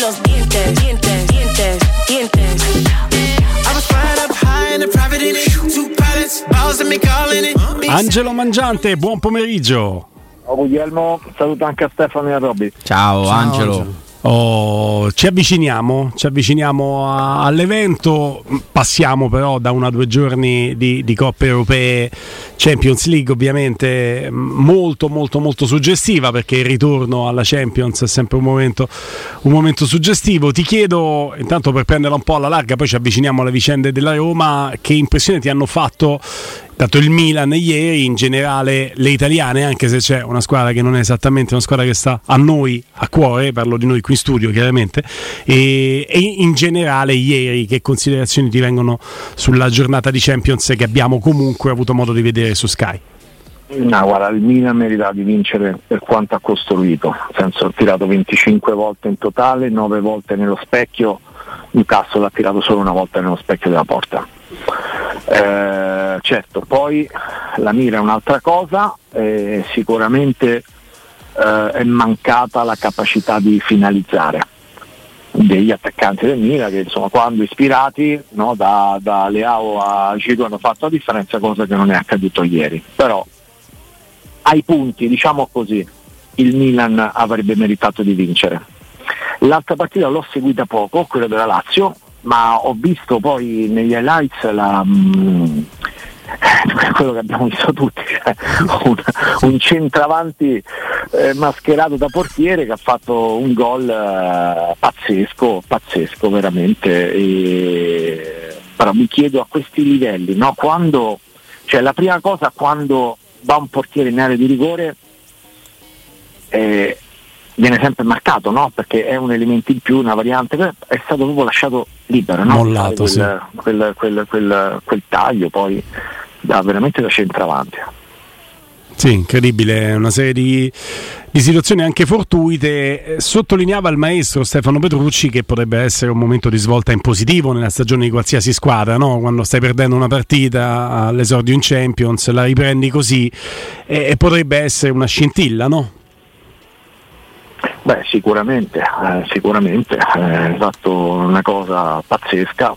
Los dientes, dientes, dientes, dientes. I was flying up high in a private in it. Two pilots, balls and me calling it. Angelo Mangiante, buon pomeriggio. Ciao Guglielmo, saluto anche a Stefano e a Robby. Ciao, Ciao Angelo. Angelo. Oh, ci avviciniamo, ci avviciniamo a, all'evento, passiamo però da una o due giorni di, di, coppe europee Champions League ovviamente molto molto molto suggestiva perché il ritorno alla Champions è sempre un momento, un momento suggestivo. Ti chiedo, intanto per prenderla un po' alla larga, poi ci avviciniamo alle vicende della Roma, che impressione ti hanno fatto dato il Milan ieri, in generale le italiane, anche se c'è una squadra che non è esattamente una squadra che sta a noi a cuore, parlo di noi qui in studio chiaramente, e, e in generale ieri che considerazioni ti vengono sulla giornata di Champions che abbiamo comunque avuto modo di vedere su Sky? No, guarda, il Milan merita di vincere per quanto ha costruito, nel senso ha tirato 25 volte in totale, 9 volte nello specchio, Newcastle ha tirato solo una volta nello specchio della porta. Eh, certo, poi la mira è un'altra cosa, eh, sicuramente eh, è mancata la capacità di finalizzare degli attaccanti del Mira che insomma quando ispirati no, da, da, Leao a Giroud hanno fatto la differenza, cosa che non è accaduto ieri. Però ai punti, diciamo così, il Milan avrebbe meritato di vincere. L'altra partita l'ho seguita poco, quella della Lazio, ma ho visto poi negli highlights la, quello che abbiamo visto tutti, cioè un, un, centravanti eh, mascherato da portiere che ha fatto un gol eh, pazzesco, pazzesco veramente. E, però mi chiedo a questi livelli, no? quando, cioè la prima cosa quando va un portiere in area di rigore eh, viene sempre marcato, no? perché è un elemento in più, una variante, è stato proprio lasciato libero, no? Mollato, quel, sì. quel, quel, quel, taglio poi da, veramente da centravanti. Sì, incredibile, una serie di, di, situazioni anche fortuite. Sottolineava il maestro Stefano Petrucci che potrebbe essere un momento di svolta in positivo nella stagione di qualsiasi squadra, no? quando stai perdendo una partita all'esordio in Champions, la riprendi così e, e potrebbe essere una scintilla, no? Beh, sicuramente, eh, sicuramente, eh, fatto una cosa pazzesca,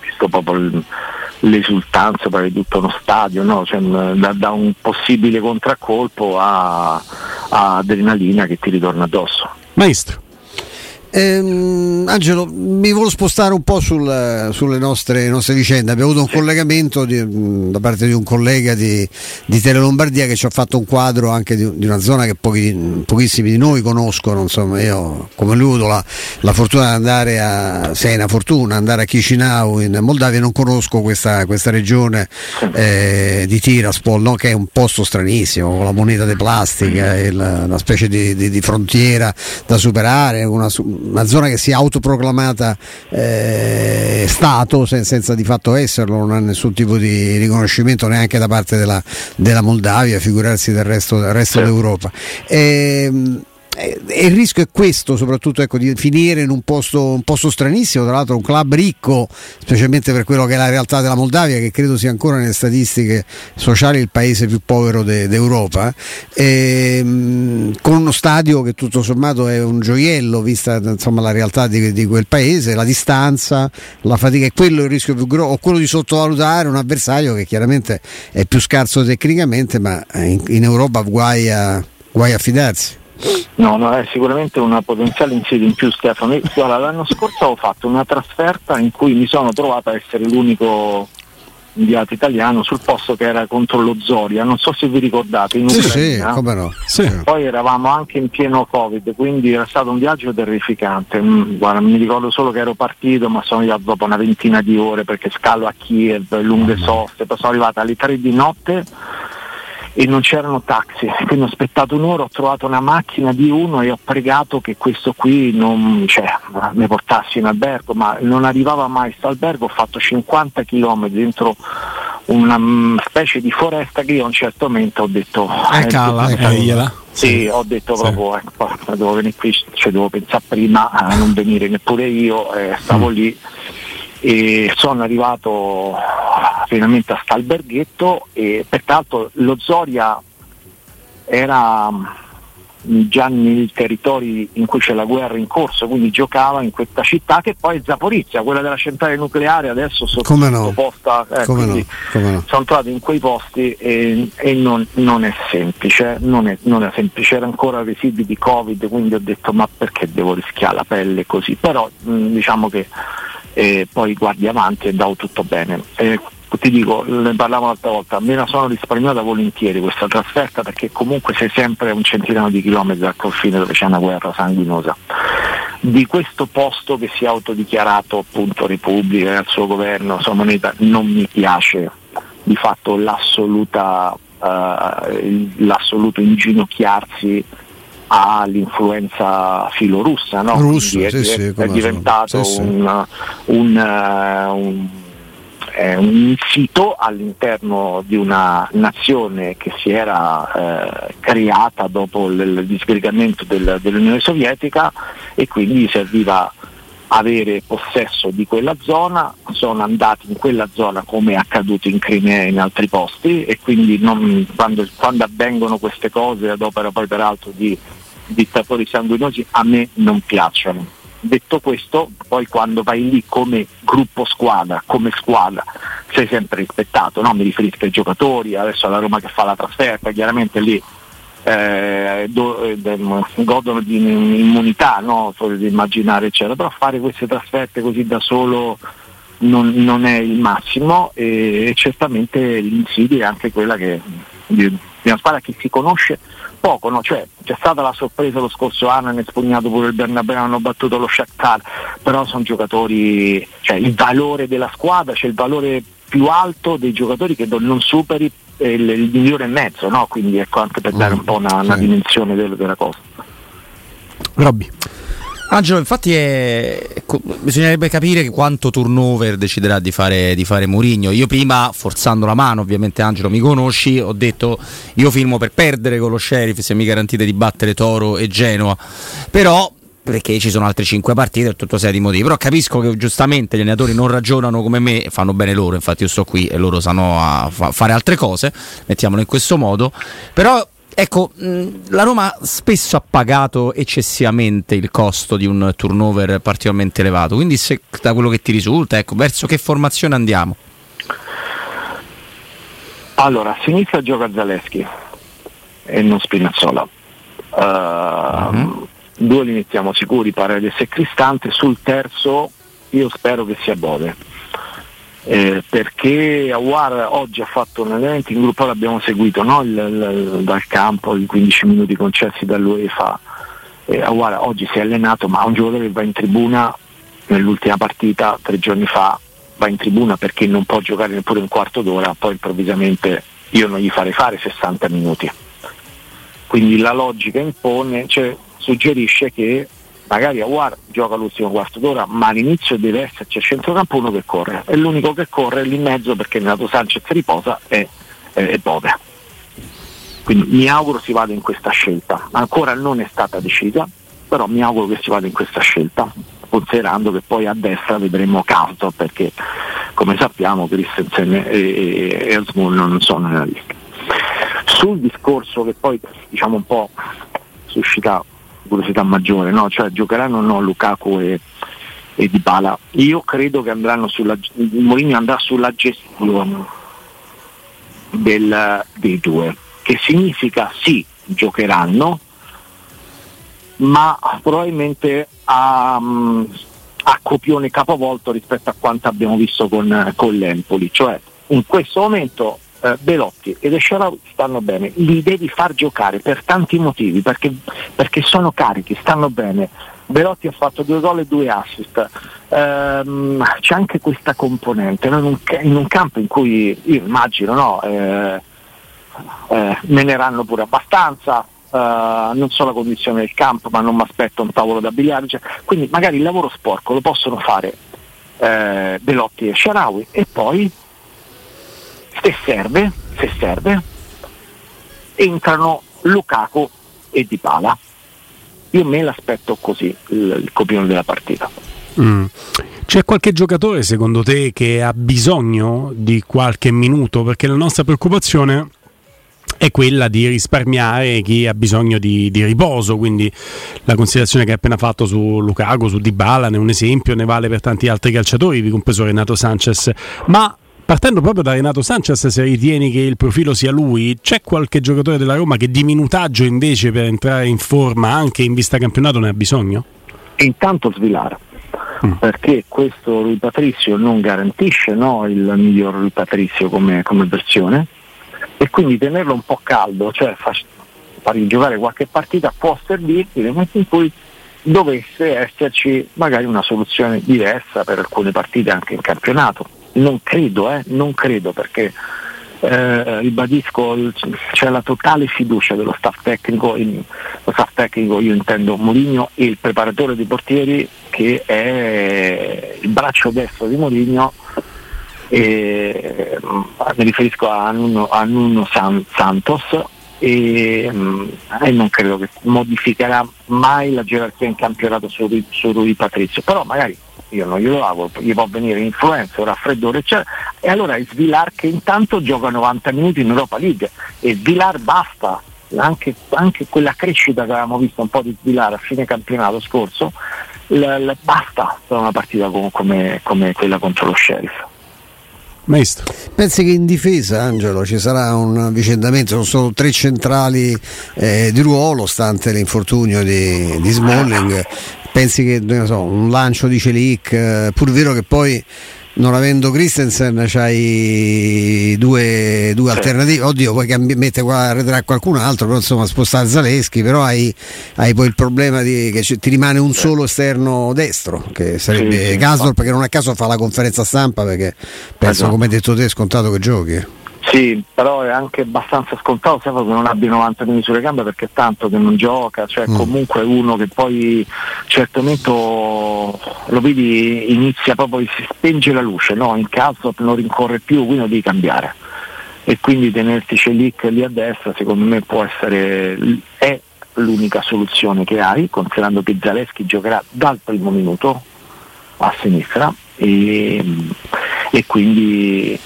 visto proprio l'esultanza per tutto uno stadio, no? cioè, da, da, un possibile contraccolpo a, a adrenalina che ti ritorna addosso. Maestro. Ehm, Angelo, mi volevo spostare un po' sul, sulle nostre, nostre, vicende. Abbiamo avuto un collegamento di, da parte di un collega di, di Tele Lombardia che ci ha fatto un quadro anche di, di una zona che pochi, pochissimi di noi conoscono. Insomma, io come lui ho avuto la, la, fortuna di andare a, se è una fortuna, andare a Chisinau in Moldavia, non conosco questa, questa regione eh, di Tiraspol, no? che è un posto stranissimo, con la moneta di plastica, il, una specie di, frontiera da superare. Una, una zona che si è autoproclamata eh, Stato sen- senza di fatto esserlo, non ha nessun tipo di riconoscimento neanche da parte della, della Moldavia, figurarsi del resto, del resto d'Europa. E, ehm, e il rischio è questo, soprattutto ecco, di finire in un posto, un posto, stranissimo, tra l'altro un club ricco, specialmente per quello che è la realtà della Moldavia, che credo sia ancora nelle statistiche sociali il paese più povero de, d'Europa, e, ehm, con uno stadio che tutto sommato è un gioiello, vista insomma, la realtà di, di, quel paese, la distanza, la fatica, è quello il rischio più grosso, o quello di sottovalutare un avversario che chiaramente è più scarso tecnicamente, ma in, in Europa guai a, guai a fidarsi. No, no, è sicuramente una potenziale insidia in più Stefano. Guarda, l'anno scorso ho fatto una trasferta in cui mi sono trovato a essere l'unico inviato italiano sul posto che era contro lo Zoria, non so se vi ricordate, in sì, Sì, come no. sì. Poi eravamo anche in pieno Covid, quindi era stato un viaggio terrificante. Mm, guarda, mi ricordo solo che ero partito, ma sono arrivato dopo una ventina di ore perché scalo a Kiev, lunghe soste, poi sono arrivato alle tre di notte e non c'erano taxi, quindi ho aspettato un'ora, ho trovato una macchina di uno e ho pregato che questo qui non cioè, mi portasse in albergo, ma non arrivava mai questo albergo, ho fatto 50 km dentro una mm, specie di foresta che io a un certo momento ho detto eh, cala, eh, sì, ho detto sì. proprio ecco, devo venire qui, cioè, devo pensare prima a non venire neppure io, eh, stavo mm. lì e sono arrivato finalmente a Stalberghetto e pertanto lo Zoria era già nei territori in cui c'è la guerra in corso, quindi giocava in questa città che poi è Zaporizia, quella della centrale nucleare adesso sottoposta, no? eh, no? No? sono trovato in quei posti e, e non, non, è semplice, non è, non è semplice, c'era ancora residui di Covid, quindi ho detto ma perché devo rischiare la pelle così, però mh, diciamo che e poi guardi avanti e davo tutto bene. E ti dico, ne parlavo l'altra volta, me la sono risparmiata volentieri questa trasferta perché comunque sei sempre un centinaio di chilometri dal confine dove c'è una guerra sanguinosa. Di questo posto che si è autodichiarato appunto Repubblica e al suo governo, sua moneta, non mi piace di fatto l'assoluta, uh, l'assoluto inginocchiarsi all'influenza filorussa, no? Russo, è, sì, sì, è, diventato sì, un, un, uh, un, un, sito all'interno di una nazione che si era eh, creata dopo il, il disgregamento del, dell'Unione Sovietica e quindi serviva avere possesso di quella zona, sono andati in quella zona come è accaduto in Crimea e in altri posti e quindi non, quando, quando, avvengono queste cose ad opera poi peraltro di dittatori sanguinosi a me non piacciono. Detto questo, poi quando vai lì come gruppo squadra, come squadra, sei sempre rispettato, no? mi riferisco ai giocatori, adesso alla Roma che fa la trasferta, chiaramente lì eh, eh, godono di immunità, no? di immaginare eccetera, però fare queste trasferte così da solo non, non è il massimo e, e certamente l'insidia è anche quella che di, una squadra che si conosce poco, no? cioè, c'è stata la sorpresa lo scorso anno, hanno espugnato pure il Bernabeu, hanno battuto lo Shakhtar, però sono giocatori, cioè il valore della squadra, c'è il valore più alto dei giocatori che non superi il, il migliore e mezzo, no? quindi ecco anche per dare un po' una, una dimensione del, della cosa. Robby. Angelo, infatti è, ecco, bisognerebbe capire quanto turnover deciderà di fare, di fare Murigno. Io prima, forzando la mano, ovviamente Angelo mi conosci, ho detto io firmo per perdere con lo Sheriff se mi garantite di battere Toro e Genoa. Però perché ci sono altre 5 partite per tutto sei di motivi. Però capisco che giustamente gli allenatori non ragionano come me, fanno bene loro, infatti io sto qui e loro sanno a fa- fare altre cose, mettiamolo in questo modo. Però Ecco, la Roma spesso ha pagato eccessivamente il costo di un turnover particolarmente elevato, quindi se, da quello che ti risulta, ecco, verso che formazione andiamo? Allora, a sinistra gioca Zaleschi e non Spinazzola. Uh, uh-huh. Due li mettiamo sicuri, Paredes e Cristante, sul terzo io spero che sia Bove eh, perché Awar oggi ha fatto un allenamento in gruppo, l'abbiamo seguito no? il, il, dal campo, i 15 minuti concessi dall'UEFA. Eh, Awar oggi si è allenato, ma un giocatore che va in tribuna nell'ultima partita, tre giorni fa, va in tribuna perché non può giocare neppure un quarto d'ora, poi improvvisamente io non gli farei fare 60 minuti. Quindi la logica impone, cioè, suggerisce che magari Aguar gioca l'ultimo quarto d'ora, ma all'inizio deve esserci a centrocampo uno che corre, e l'unico che corre lì in mezzo perché Nato Sanchez riposa è, è Bove. Quindi mi auguro si vada in questa scelta, ancora non è stata decisa, però mi auguro che si vada in questa scelta, considerando che poi a destra vedremo Carto perché come sappiamo Christensen e, e, e non sono nella lista. Sul discorso che poi diciamo un po' suscita curiosità maggiore, no? cioè giocheranno o no Lukaku e, e Dybala. Io credo che andranno sulla, Mourinho andrà sulla gestione del, dei due, che significa sì, giocheranno, ma probabilmente a, a copione capovolto rispetto a quanto abbiamo visto con, con l'Empoli, cioè in questo momento eh, Belotti ed Esciarau stanno bene, li devi far giocare per tanti motivi, perché, perché sono carichi, stanno bene. Belotti ha fatto due gol e due assist. Ehm, c'è anche questa componente no? in, un, in, un, campo in cui io immagino no? eh, eh, meneranno pure abbastanza, eh, non so la condizione del campo, ma non mi aspetto un tavolo da biliardo, cioè, quindi magari il lavoro sporco lo possono fare eh, Belotti e Sharawi e poi se serve, se serve, entrano Lukaku e Dybala. Io me l'aspetto così il, il copione della partita. Mm. C'è qualche giocatore secondo te che ha bisogno di qualche minuto? Perché la nostra preoccupazione è quella di risparmiare chi ha bisogno di, di, riposo. Quindi la considerazione che hai appena fatto su Lukaku, su Dybala, ne è un esempio, ne vale per tanti altri calciatori, compreso Renato Sanchez. Ma partendo proprio da Renato Sanchez, se ritieni che il profilo sia lui, c'è qualche giocatore della Roma che di minutaggio invece per entrare in forma anche in vista campionato ne ha bisogno? Intanto Svilar. Mm. Perché questo Rui Patrizio non garantisce no, il miglior Rui Patrizio come, come versione, e quindi tenerlo un po' caldo, cioè fargli giocare qualche partita può servirti nel momento in cui dovesse esserci magari una soluzione diversa per alcune partite anche in campionato. Non credo, eh, non credo perché eh, ribadisco c'è la totale fiducia dello staff tecnico, in, lo staff tecnico io intendo Mourinho e il preparatore dei portieri che è il braccio destro di Mourinho e, mm, mi riferisco a Nuno, a Nuno San, Santos e, mm, e, non credo che modificherà mai la gerarchia in campionato su, su Rui Patrizio, però magari io non glielo auguro, gli può venire influenza, raffreddore, eccetera, e allora è Svilar che intanto gioca 90 minuti in Europa League e Svilar basta, anche, anche, quella crescita che avevamo visto un po' di Svilar a fine campionato scorso, l- l- basta per una partita come, come, come quella contro lo Sheriff. Maestro. Pensi che in difesa, Angelo, ci sarà un avvicendamento? Sono solo tre centrali eh, di ruolo, stante l'infortunio di, di Smalling. Pensi che so, un lancio di Celic, eh, pur vero che poi non avendo Christensen c'hai due, due sì. alternative oddio puoi cambi- mettere qua arretrare qualcun altro però insomma spostare Zaleschi però hai, hai poi il problema di, che ti rimane un solo esterno destro che sarebbe sì, Gasdorp che non a caso fa la conferenza stampa perché penso esatto. come hai detto te è scontato che giochi sì, però è anche abbastanza scontato che non abbia 90 minuti sulle gambe perché è tanto che non gioca, cioè mm. comunque uno che poi certo momento lo vedi inizia proprio, si spenge la luce, no? in caso non rincorre più, quindi lo devi cambiare. E quindi tenerti Celic lì a destra secondo me può essere è l'unica soluzione che hai, considerando che Zaleschi giocherà dal primo minuto a sinistra e, e quindi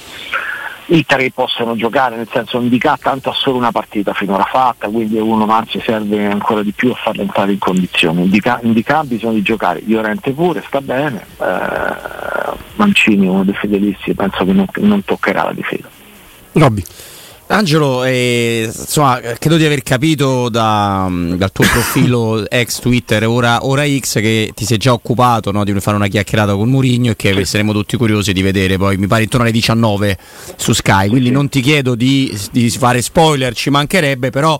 i tre possono giocare, nel senso Indica tanto ha solo una partita finora fatta, quindi uno anzi serve ancora di più a farlo entrare in condizione. Indica, Indica ha bisogno di giocare, Llorente pure sta bene, eh, Mancini uno dei fedelisti penso che non, non toccherà la difesa. Robby. Angelo, eh, insomma, credo di aver capito da, dal tuo profilo ex Twitter, ora, ora, X, che ti sei già occupato no, di fare una chiacchierata con Murigno e che saremo tutti curiosi di vedere poi, mi pare intorno alle 19 su Sky. Quindi non ti chiedo di, di fare spoiler, ci mancherebbe, però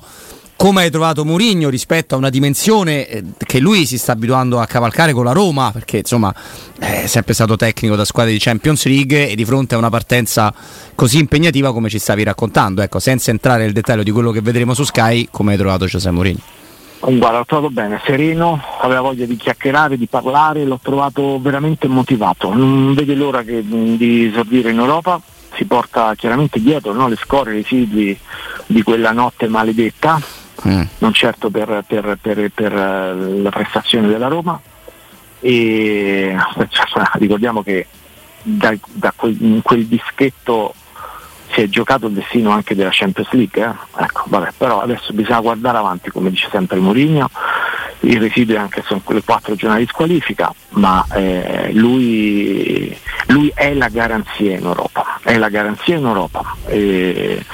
come hai trovato Mourinho rispetto a una dimensione eh, che lui si sta abituando a cavalcare con la Roma, perché insomma è sempre stato tecnico da squadre di Champions League e di fronte a una partenza così impegnativa come ci stavi raccontando, ecco, senza entrare nel dettaglio di quello che vedremo su Sky, come hai trovato Giuseppe Mourinho? Guarda, l'ho trovato bene, sereno, aveva voglia di chiacchierare, di parlare, l'ho trovato veramente motivato, non vede l'ora che, di esordire in Europa, si porta chiaramente dietro no, le scorie, i residui di quella notte maledetta, mm. non certo per, per, per, per, eh, la prestazione della Roma. E ricordiamo che da, da quel, in quel dischetto si è giocato il destino anche della Champions League, eh? ecco, vabbè, però adesso bisogna guardare avanti, come dice sempre Mourinho, il residuo anche sono quelle quattro giornate di squalifica, ma eh, lui, lui, è la garanzia in Europa, è la garanzia in Europa. E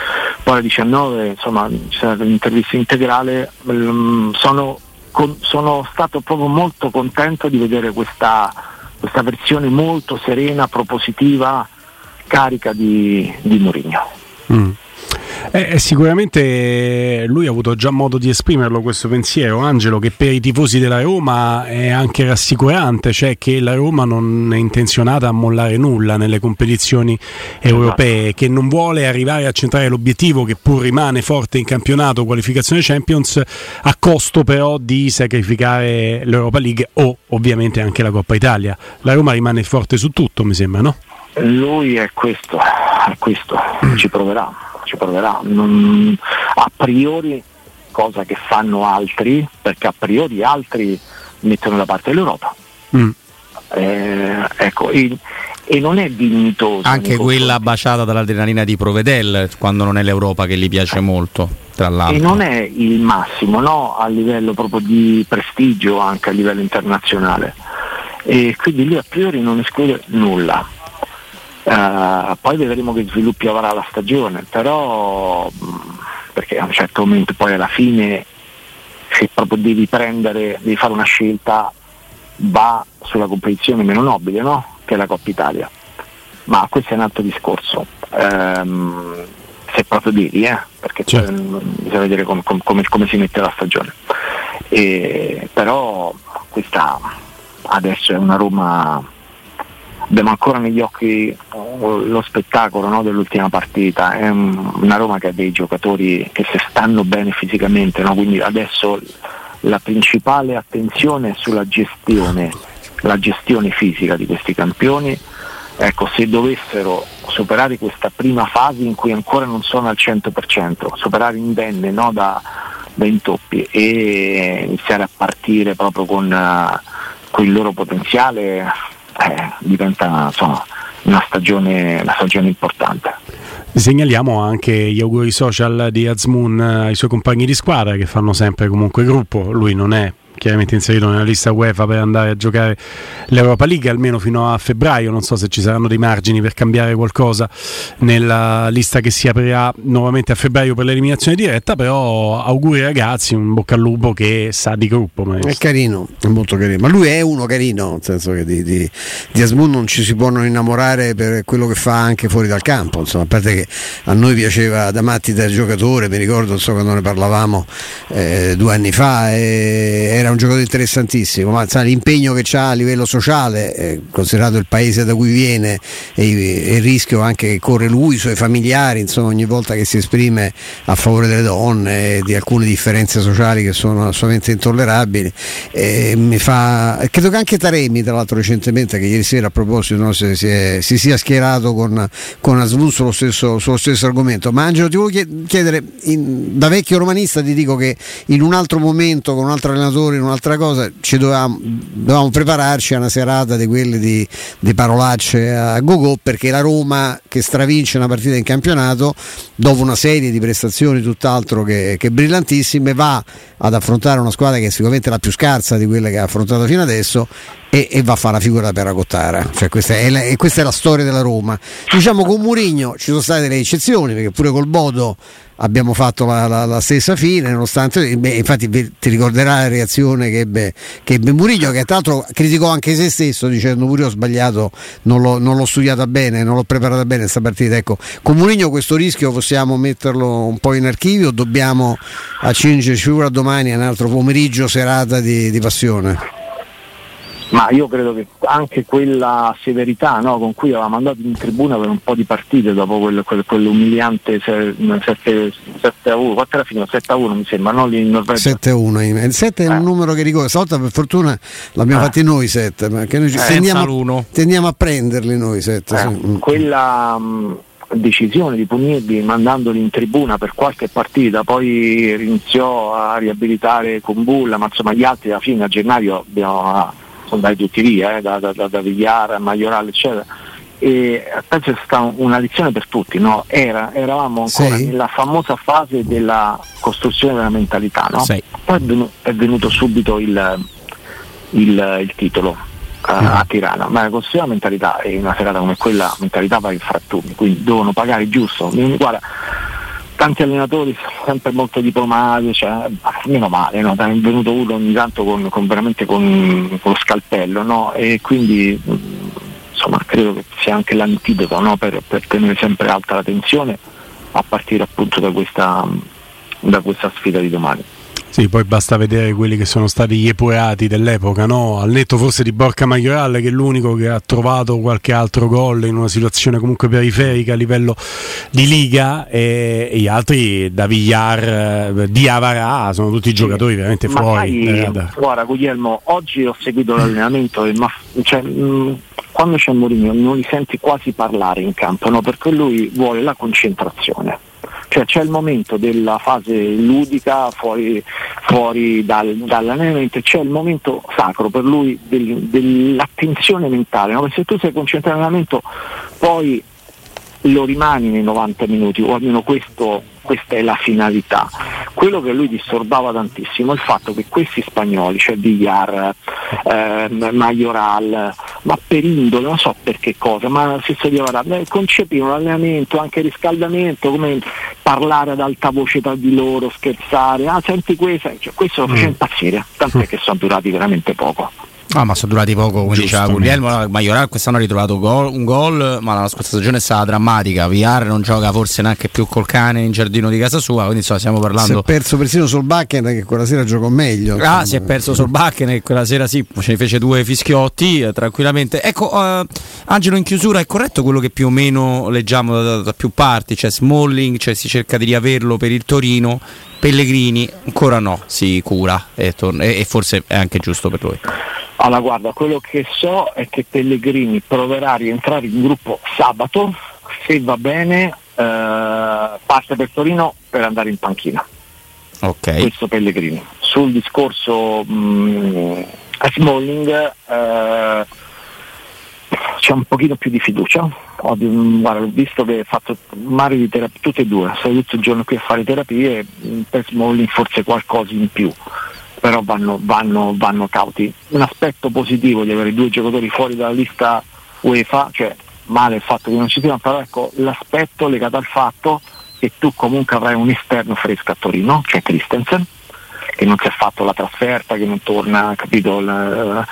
poi alle 19, insomma, c'è un'intervista integrale, mm, sono, sono, stato proprio molto contento di vedere questa, questa versione molto serena, propositiva, carica di, di Mourinho. Mm. Eh, sicuramente lui ha avuto già modo di esprimerlo questo pensiero, Angelo, che per i tifosi della Roma è anche rassicurante, cioè che la Roma non è intenzionata a mollare nulla nelle competizioni europee, che non vuole arrivare a centrare l'obiettivo che pur rimane forte in campionato, qualificazione Champions, a costo però di sacrificare l'Europa League o ovviamente anche la Coppa Italia. La Roma rimane forte su tutto, mi sembra, no? Lui è questo, è questo, ci proverà, ci proverà. Non, a priori, cosa che fanno altri, perché a priori altri mettono da parte l'Europa. Mm. Eh, ecco, e, e non è dignitoso. Anche quella baciata dall'adrenalina di Provedel, quando non è l'Europa che gli piace molto, tra E l'altro. non è il massimo no? a livello proprio di prestigio anche a livello internazionale. E quindi lui a priori non esclude nulla. Eh, poi vedremo che sviluppi avrà la stagione, però perché a un certo momento poi alla fine se proprio devi prendere, devi fare una scelta, va sulla competizione meno nobile, no? Che è la Coppa Italia. Ma questo è un altro discorso. Ehm, se proprio devi, eh? perché Certo. bisogna vedere com- com- come, come si mette la stagione. E, però questa adesso è una Roma, abbiamo ancora negli occhi oh, lo spettacolo no, dell'ultima partita, è un- una Roma che ha dei giocatori che se stanno bene fisicamente, no? quindi adesso la principale attenzione è sulla gestione, la gestione fisica di questi campioni. Ecco, se dovessero superare questa prima fase in cui ancora non sono al 100%, superare indenne no, da, da intoppi e iniziare a partire proprio con, eh, con il loro potenziale, eh, diventa insomma, una, stagione, una stagione importante. Segnaliamo anche gli auguri social di Azmoun ai suoi compagni di squadra che fanno sempre comunque gruppo. Lui non è chiaramente inserito nella lista UEFA per andare a giocare l'Europa League almeno fino a febbraio. Non so se ci saranno dei margini per cambiare qualcosa nella lista che si aprirà nuovamente a febbraio per l'eliminazione diretta. Però auguri ragazzi, un bocca al lupo che sa di gruppo. È maestro. carino, è molto carino, ma lui è uno carino, nel senso che di, di, di Asmun non ci si può non innamorare per quello che fa anche fuori dal campo, insomma, a parte che a noi piaceva da matti da giocatore, mi ricordo insomma, quando ne parlavamo eh, due anni fa, eh, era un giocatore interessantissimo, ma insomma, l'impegno che ha a livello sociale, eh, considerato il paese da cui viene e, e il rischio anche che corre lui, i suoi familiari, insomma ogni volta che si esprime a favore delle donne di alcune differenze sociali che sono assolutamente intollerabili, eh, mi fa, credo che anche Taremi tra l'altro recentemente che ieri sera a proposito no, si, è- si sia schierato con, con Asmun sullo stesso, sullo stesso argomento, ma Angelo ti volevo chie- chiedere, in- da vecchio romanista ti dico che in un altro momento, con un altro allenatore, in un'altra cosa, ci dovevamo, dovevamo prepararci a una serata di quelle di, di parolacce a go-go perché la Roma che stravince una partita in campionato dopo una serie di prestazioni tutt'altro che, che brillantissime va ad affrontare una squadra che è sicuramente la più scarsa di quelle che ha affrontato fino adesso e, e va a fare la figura da Peracottara cioè questa, è la, questa è la storia della Roma. Diciamo con Murigno ci sono state delle eccezioni perché pure col Bodo abbiamo fatto la, la- la stessa fine nonostante beh, infatti ti ricorderai la reazione che ebbe, che ebbe Murigno che tra l'altro criticò anche se stesso dicendo io ho sbagliato non l'ho, non l'ho studiata bene non l'ho preparata bene questa partita ecco con Murigno questo rischio possiamo metterlo un po' in archivio dobbiamo accingerci pure a domani a un altro pomeriggio serata di, di passione Ma io credo che anche quella severità no, con cui avevamo mandato in tribuna per un po' di partite dopo quel, quel- quell'umiliante 7, a 1, quanto era finito? 7 a 1 mi sembra, no? Lì in Norvegia. 7-1 il 7 è un Eh. numero che ricordo stavolta per fortuna l'abbiamo Eh. fatti noi 7 perché noi ci- Eh. tendiamo, tendiamo a prenderli noi 7 Eh, quella mh, decisione di punirli mandandoli in tribuna per qualche partita, poi iniziò a riabilitare con Bulla, ma insomma gli altri alla fine a gennaio abbiamo, tutti via, eh, da, da, da, da Vigliara, a Maiorale, eccetera. E penso sia stata una lezione per tutti, no? Era- eravamo ancora Sì. nella famosa fase della costruzione della mentalità, no? Sì. poi è venu- è venuto subito il, il- il titolo eh, a Tirana, ma la costruzione della mentalità e in una serata come quella la mentalità va in frattumi, quindi devono pagare giusto. Mi- Guarda, tanti allenatori sono sempre molto diplomatici, cioè, meno male, no? è venuto uno ogni tanto con, con- veramente con, con lo scalpello no? e quindi mh, insomma credo che sia anche l'antidoto no? per, per tenere sempre alta la tensione a partire appunto da questa, da questa sfida di domani. Sì, poi basta vedere quelli che sono stati gli epurati dell'epoca, no? Al netto forse di Borca Majoral, che è l'unico che ha trovato qualche altro gol in una situazione comunque periferica a livello di liga, e, e gli altri da Villar, eh, di Avarà, sono tutti giocatori veramente Ma fuori. sai, guarda Guglielmo, oggi ho seguito l'allenamento e ma, cioè, mh, quando c'è Mourinho non li senti quasi parlare in campo, no? perché lui vuole la concentrazione. Cioè c'è il momento della fase ludica fuori, fuori dal, dall'allenamento c'è il momento sacro per lui del- dell'attenzione mentale, no? se tu sei concentrato nell'allenamento poi lo rimani nei 90 minuti, o almeno questo, questa è la finalità. Quello che lui disturbava tantissimo è il fatto che questi spagnoli, cioè Villar, ehm, Majoral, ma per indole, non so per che cosa, ma Avarà, beh, concepivano l'allenamento, anche il riscaldamento, come parlare ad alta voce tra di loro, scherzare, ah senti questo, cioè, questo lo faceva impazzire, tant'è che sono durati veramente poco. Ah, ma sono durati poco, come diceva. Guglielmo. Majoral quest'anno ha ritrovato gol- un gol, ma la scorsa stagione è stata drammatica. VR non gioca forse neanche più col cane in giardino di casa sua, quindi insomma stiamo Si è parlando. perso persino sul Bakken che quella sera giocò meglio. Ah, si è perso sul Bakken e quella sera sì, ce ne fece due fischiotti eh, tranquillamente. Ecco, eh, Angelo, in chiusura è corretto quello che più o meno leggiamo da, da- da più parti, cioè Smalling, cioè si cerca di riaverlo per il Torino, Pellegrini ancora no, si cura e, torna- e- e forse è anche giusto per lui. Allora guarda, quello che so è che Pellegrini proverà a rientrare in gruppo sabato, se va bene eh, parte per Torino per andare in panchina, Ok. questo Pellegrini. Sul discorso mh, Smalling eh, c'è un pochino più di fiducia, ho, di- guarda, ho visto che ha fatto mare di terapia, tutte e due, sono tutto il giorno qui a fare terapie, mh, per Smalling forse qualcosa in più però vanno, vanno, vanno cauti. Un aspetto positivo di avere due giocatori fuori dalla lista UEFA, cioè male il fatto che non ci siano, però ecco l'aspetto legato al fatto che tu comunque avrai un esterno fresco a Torino, cioè Christensen, che non si è fatto la trasferta, che non torna, capito, il-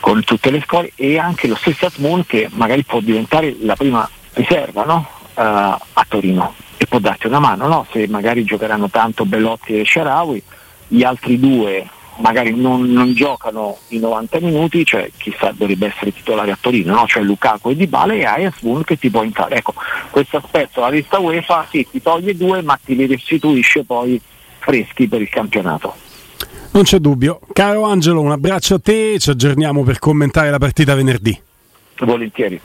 con tutte le scuole, e anche lo stesso Atmoon che magari può diventare la prima riserva no? Eh, a Torino e può darti una mano, no? se magari giocheranno tanto Bellotti e Sharawi, gli altri due magari non, non giocano i 90 minuti, cioè chissà dovrebbe essere titolare a Torino, no? cioè Lukaku e Dybala e Asmun che ti può entrare. Ecco, questo aspetto la lista UEFA sì, ti toglie due ma ti li restituisce poi freschi per il campionato. Non c'è dubbio. Caro Angelo, un abbraccio a te, ci aggiorniamo per commentare la partita venerdì. Volentieri.